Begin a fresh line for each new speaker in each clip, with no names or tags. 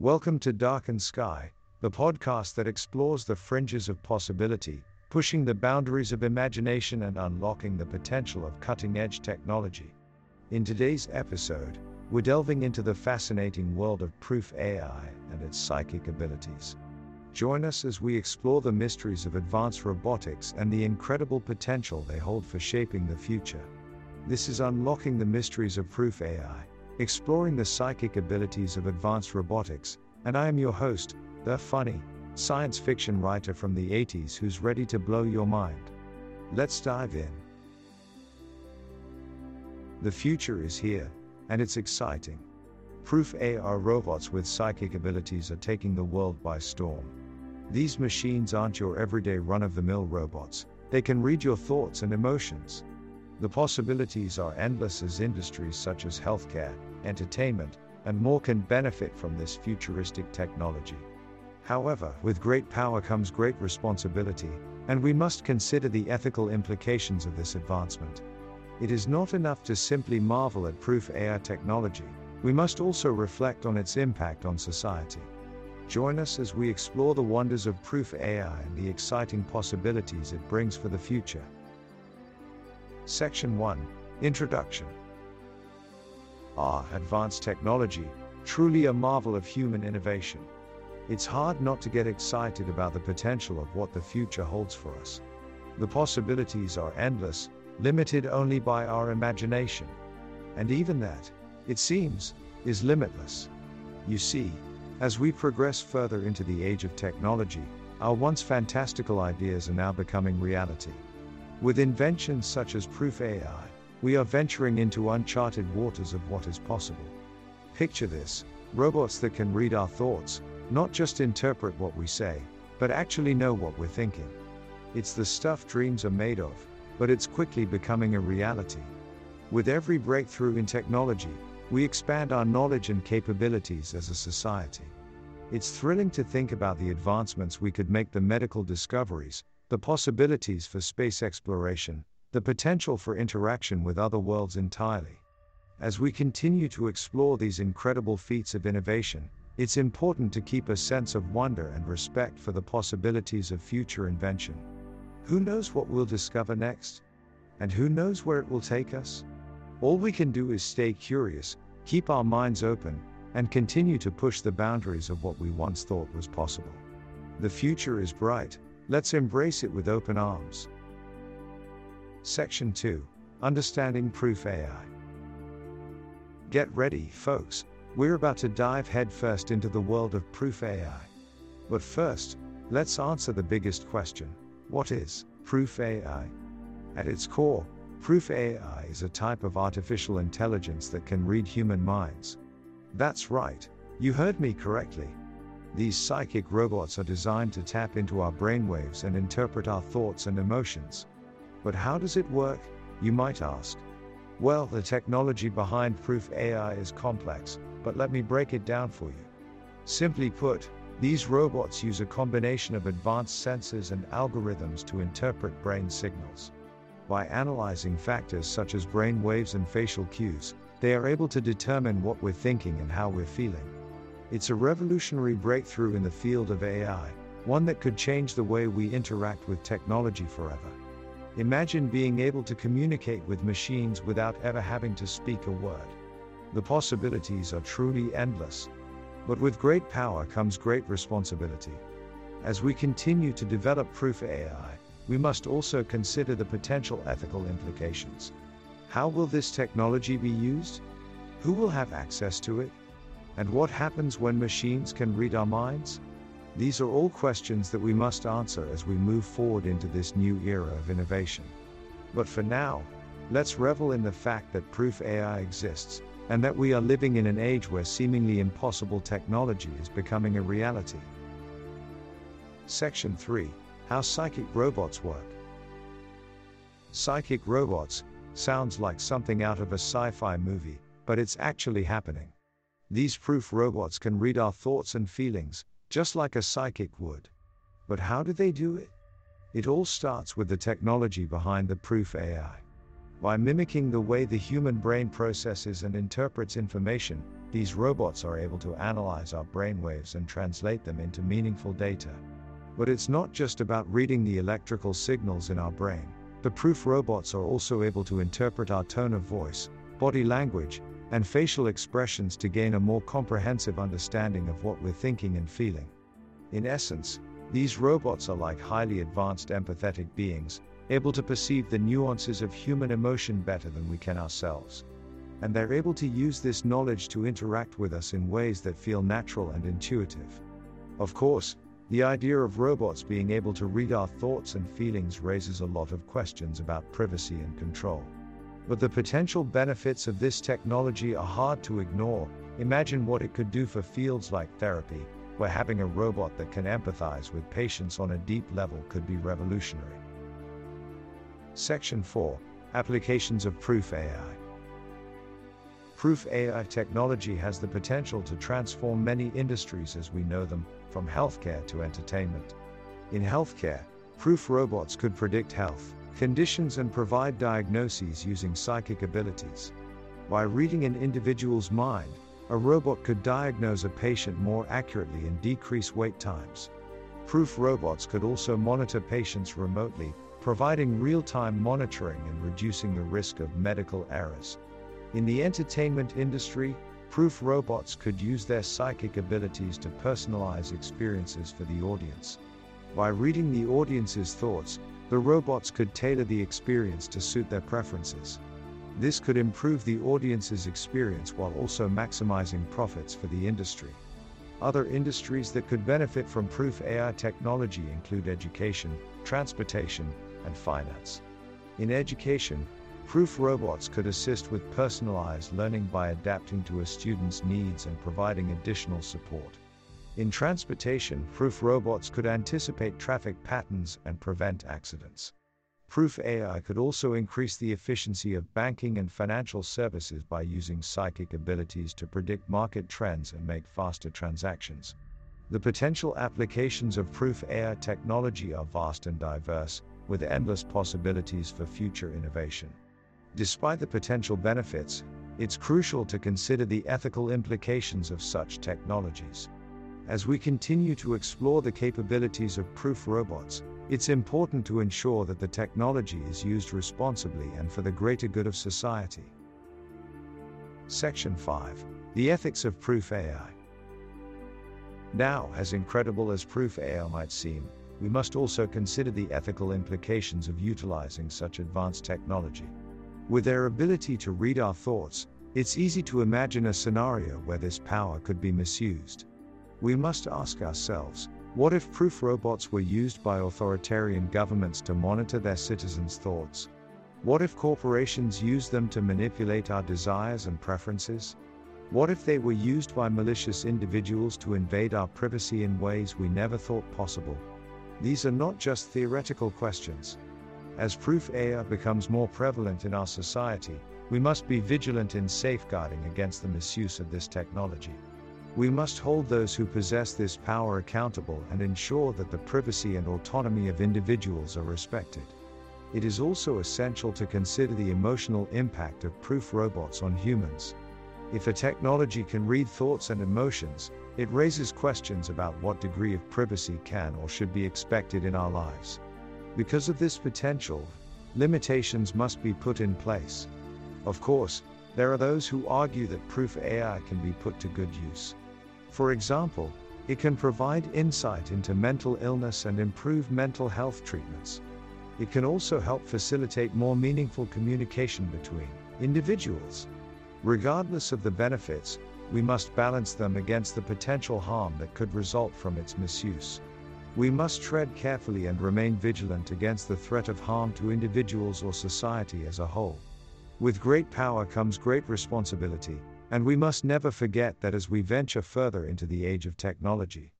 Welcome to Darkened Sky, the podcast that explores the fringes of possibility, pushing the boundaries of imagination and unlocking the potential of cutting edge technology. In today's episode, we're delving into the fascinating world of proof AI and its psychic abilities. Join us as we explore the mysteries of advanced robotics and the incredible potential they hold for shaping the future. This is Unlocking the Mysteries of Proof AI, exploring the psychic abilities of advanced robotics, and I am your host, the funny, science fiction writer from the 80s who's ready to blow your mind. Let's dive in. The future is here, and it's exciting. Proof AR robots with psychic abilities are taking the world by storm. These machines aren't your everyday run of the mill robots, they can read your thoughts and emotions. The possibilities are endless as industries such as healthcare, entertainment, and more can benefit from this futuristic technology. However, with great power comes great responsibility, and we must consider the ethical implications of this advancement. It is not enough to simply marvel at proof AI technology, we must also reflect on its impact on society. Join us as we explore the wonders of proof AI and the exciting possibilities it brings for the future. Section 1 Introduction Ah, advanced technology, truly a marvel of human innovation. It's hard not to get excited about the potential of what the future holds for us. The possibilities are endless, limited only by our imagination. And even that, it seems, is limitless. You see, as we progress further into the age of technology, our once fantastical ideas are now becoming reality. With inventions such as Proof AI, we are venturing into uncharted waters of what is possible. Picture this robots that can read our thoughts, not just interpret what we say, but actually know what we're thinking. It's the stuff dreams are made of, but it's quickly becoming a reality. With every breakthrough in technology, we expand our knowledge and capabilities as a society. It's thrilling to think about the advancements we could make the medical discoveries, the possibilities for space exploration, the potential for interaction with other worlds entirely. As we continue to explore these incredible feats of innovation, it's important to keep a sense of wonder and respect for the possibilities of future invention. Who knows what we'll discover next? And who knows where it will take us? All we can do is stay curious, keep our minds open, and continue to push the boundaries of what we once thought was possible. The future is bright, Let's embrace it with open arms. Section 2 Understanding Proof AI. Get ready, folks, we're about to dive headfirst into the world of Proof AI. But first, let's answer the biggest question what is Proof AI? At its core, Proof AI is a type of artificial intelligence that can read human minds. That's right, you heard me correctly. These psychic robots are designed to tap into our brainwaves and interpret our thoughts and emotions. But how does it work, you might ask? Well, the technology behind Proof AI is complex, but let me break it down for you. Simply put, these robots use a combination of advanced sensors and algorithms to interpret brain signals. By analyzing factors such as brain waves and facial cues, they are able to determine what we're thinking and how we're feeling. It's a revolutionary breakthrough in the field of AI, one that could change the way we interact with technology forever. Imagine being able to communicate with machines without ever having to speak a word. The possibilities are truly endless. But with great power comes great responsibility. As we continue to develop proof AI, we must also consider the potential ethical implications. How will this technology be used? Who will have access to it? And what happens when machines can read our minds? These are all questions that we must answer as we move forward into this new era of innovation. But for now, let's revel in the fact that proof AI exists, and that we are living in an age where seemingly impossible technology is becoming a reality. Section 3 How Psychic Robots Work. Psychic robots sounds like something out of a sci fi movie, but it's actually happening. These proof robots can read our thoughts and feelings, just like a psychic would. But how do they do it? It all starts with the technology behind the proof AI. By mimicking the way the human brain processes and interprets information, these robots are able to analyze our brainwaves and translate them into meaningful data. But it's not just about reading the electrical signals in our brain. The proof robots are also able to interpret our tone of voice, body language, and facial expressions to gain a more comprehensive understanding of what we're thinking and feeling. In essence, these robots are like highly advanced empathetic beings, able to perceive the nuances of human emotion better than we can ourselves. And they're able to use this knowledge to interact with us in ways that feel natural and intuitive. Of course, the idea of robots being able to read our thoughts and feelings raises a lot of questions about privacy and control. But the potential benefits of this technology are hard to ignore. Imagine what it could do for fields like therapy, where having a robot that can empathize with patients on a deep level could be revolutionary. Section 4 Applications of Proof AI Proof AI technology has the potential to transform many industries as we know them, from healthcare to entertainment. In healthcare, proof robots could predict health conditions and provide diagnoses using psychic abilities. By reading an individual's mind, a robot could diagnose a patient more accurately and decrease wait times. Proof robots could also monitor patients remotely, providing real time monitoring and reducing the risk of medical errors. In the entertainment industry, proof robots could use their psychic abilities to personalize experiences for the audience. By reading the audience's thoughts, the robots could tailor the experience to suit their preferences. This could improve the audience's experience while also maximizing profits for the industry. Other industries that could benefit from proof AI technology include education, transportation, and finance. In education, proof robots could assist with personalized learning by adapting to a student's needs and providing additional support. In transportation, proof robots could anticipate traffic patterns and prevent accidents. Proof AI could also increase the efficiency of banking and financial services by using psychic abilities to predict market trends and make faster transactions. The potential applications of Proof AI technology are vast and diverse, with endless possibilities for future innovation. Despite the potential benefits, it's crucial to consider the ethical implications of such technologies. As we continue to explore the capabilities of proof robots, it's important to ensure that the technology is used responsibly and for the greater good of society. Section 5 The Ethics of Proof AI. Now, as incredible as Proof AI might seem, we must also consider the ethical implications of utilizing such advanced technology. With their ability to read our thoughts, it's easy to imagine a scenario where this power could be misused. We must ask ourselves what if proof robots were used by authoritarian governments to monitor their citizens' thoughts? What if corporations used them to manipulate our desires and preferences? What if they were used by malicious individuals to invade our privacy in ways we never thought possible? These are not just theoretical questions. As proof AI becomes more prevalent in our society, we must be vigilant in safeguarding against the misuse of this technology. We must hold those who possess this power accountable and ensure that the privacy and autonomy of individuals are respected. It is also essential to consider the emotional impact of proof robots on humans. If a technology can read thoughts and emotions, it raises questions about what degree of privacy can or should be expected in our lives. Because of this potential, limitations must be put in place. Of course, there are those who argue that proof AI can be put to good use. For example, it can provide insight into mental illness and improve mental health treatments. It can also help facilitate more meaningful communication between individuals. Regardless of the benefits, we must balance them against the potential harm that could result from its misuse. We must tread carefully and remain vigilant against the threat of harm to individuals or society as a whole. With great power comes great responsibility, and we must never forget that as we venture further into the age of technology,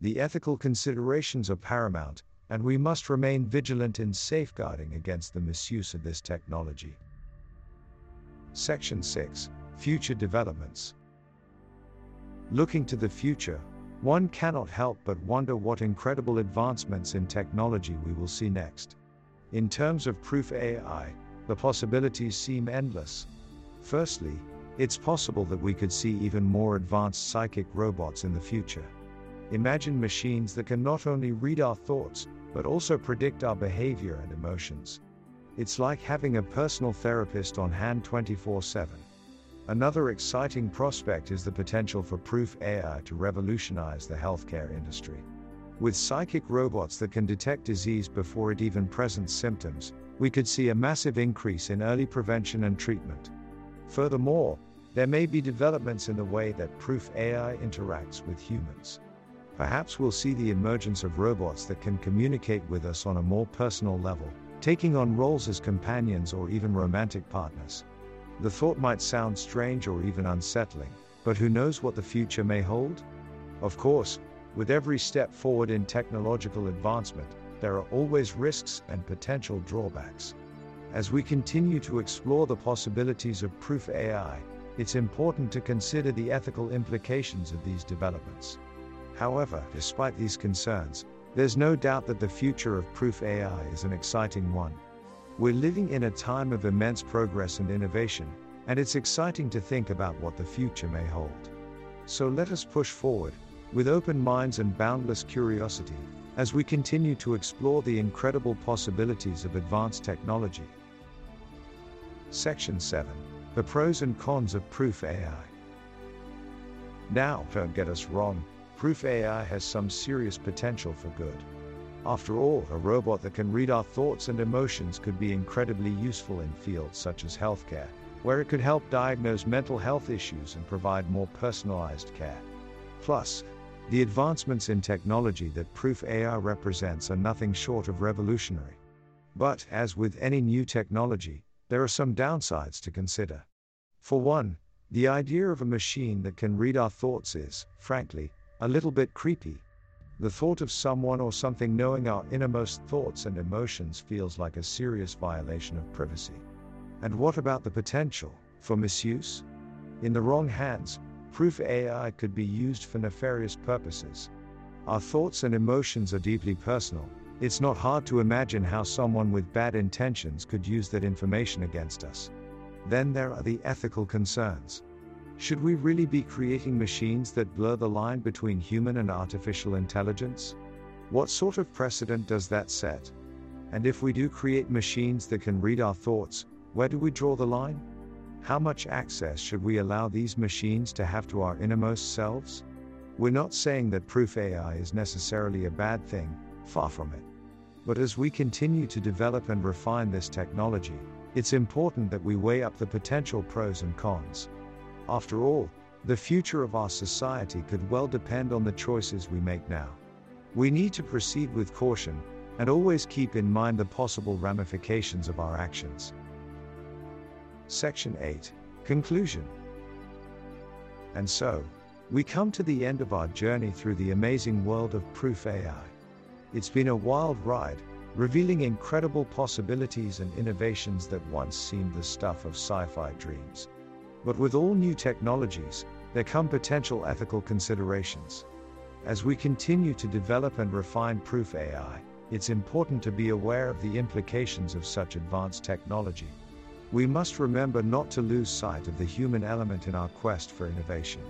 the ethical considerations are paramount, and we must remain vigilant in safeguarding against the misuse of this technology. Section 6 Future Developments Looking to the future, one cannot help but wonder what incredible advancements in technology we will see next. In terms of proof AI, the possibilities seem endless. Firstly, it's possible that we could see even more advanced psychic robots in the future. Imagine machines that can not only read our thoughts, but also predict our behavior and emotions. It's like having a personal therapist on hand 24 7. Another exciting prospect is the potential for Proof AI to revolutionize the healthcare industry. With psychic robots that can detect disease before it even presents symptoms, we could see a massive increase in early prevention and treatment. Furthermore, there may be developments in the way that Proof AI interacts with humans. Perhaps we'll see the emergence of robots that can communicate with us on a more personal level, taking on roles as companions or even romantic partners. The thought might sound strange or even unsettling, but who knows what the future may hold? Of course, with every step forward in technological advancement, there are always risks and potential drawbacks. As we continue to explore the possibilities of proof AI, it's important to consider the ethical implications of these developments. However, despite these concerns, there's no doubt that the future of Proof AI is an exciting one. We're living in a time of immense progress and innovation, and it's exciting to think about what the future may hold. So let us push forward, with open minds and boundless curiosity, as we continue to explore the incredible possibilities of advanced technology. Section 7 The Pros and Cons of Proof AI. Now, don't get us wrong, Proof AI has some serious potential for good. After all, a robot that can read our thoughts and emotions could be incredibly useful in fields such as healthcare, where it could help diagnose mental health issues and provide more personalized care. Plus, the advancements in technology that Proof AI represents are nothing short of revolutionary. But, as with any new technology, there are some downsides to consider. For one, the idea of a machine that can read our thoughts is, frankly, a little bit creepy. The thought of someone or something knowing our innermost thoughts and emotions feels like a serious violation of privacy. And what about the potential for misuse? In the wrong hands, Proof AI could be used for nefarious purposes. Our thoughts and emotions are deeply personal. It's not hard to imagine how someone with bad intentions could use that information against us. Then there are the ethical concerns. Should we really be creating machines that blur the line between human and artificial intelligence? What sort of precedent does that set? And if we do create machines that can read our thoughts, where do we draw the line? How much access should we allow these machines to have to our innermost selves? We're not saying that proof AI is necessarily a bad thing, far from it. But as we continue to develop and refine this technology, it's important that we weigh up the potential pros and cons. After all, the future of our society could well depend on the choices we make now. We need to proceed with caution, and always keep in mind the possible ramifications of our actions. Section 8 Conclusion And so, we come to the end of our journey through the amazing world of Proof AI. It's been a wild ride, revealing incredible possibilities and innovations that once seemed the stuff of sci fi dreams. But with all new technologies, there come potential ethical considerations. As we continue to develop and refine Proof AI, it's important to be aware of the implications of such advanced technology. We must remember not to lose sight of the human element in our quest for innovation.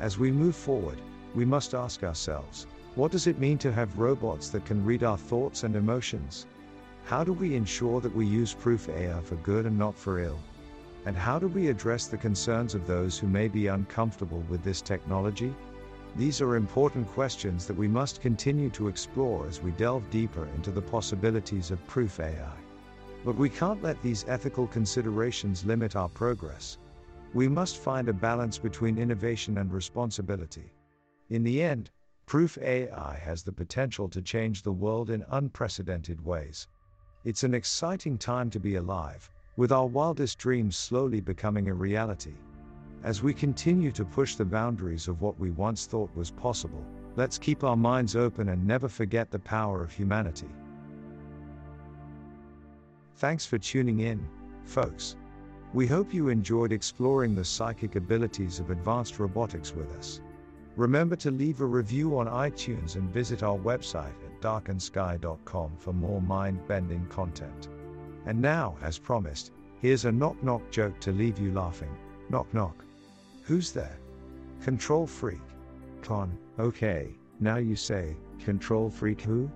As we move forward, we must ask ourselves what does it mean to have robots that can read our thoughts and emotions? How do we ensure that we use Proof AI for good and not for ill? And how do we address the concerns of those who may be uncomfortable with this technology? These are important questions that we must continue to explore as we delve deeper into the possibilities of proof AI. But we can't let these ethical considerations limit our progress. We must find a balance between innovation and responsibility. In the end, Proof AI has the potential to change the world in unprecedented ways. It's an exciting time to be alive, with our wildest dreams slowly becoming a reality. As we continue to push the boundaries of what we once thought was possible, let's keep our minds open and never forget the power of humanity. Thanks for tuning in, folks. We hope you enjoyed exploring the psychic abilities of advanced robotics with us. Remember to leave a review on iTunes and visit our website at darkandsky.com for more mind bending content. And now, as promised, here's a knock knock joke to leave you laughing. Knock knock. Who's there? Control freak. Con, okay, now you say, control freak who?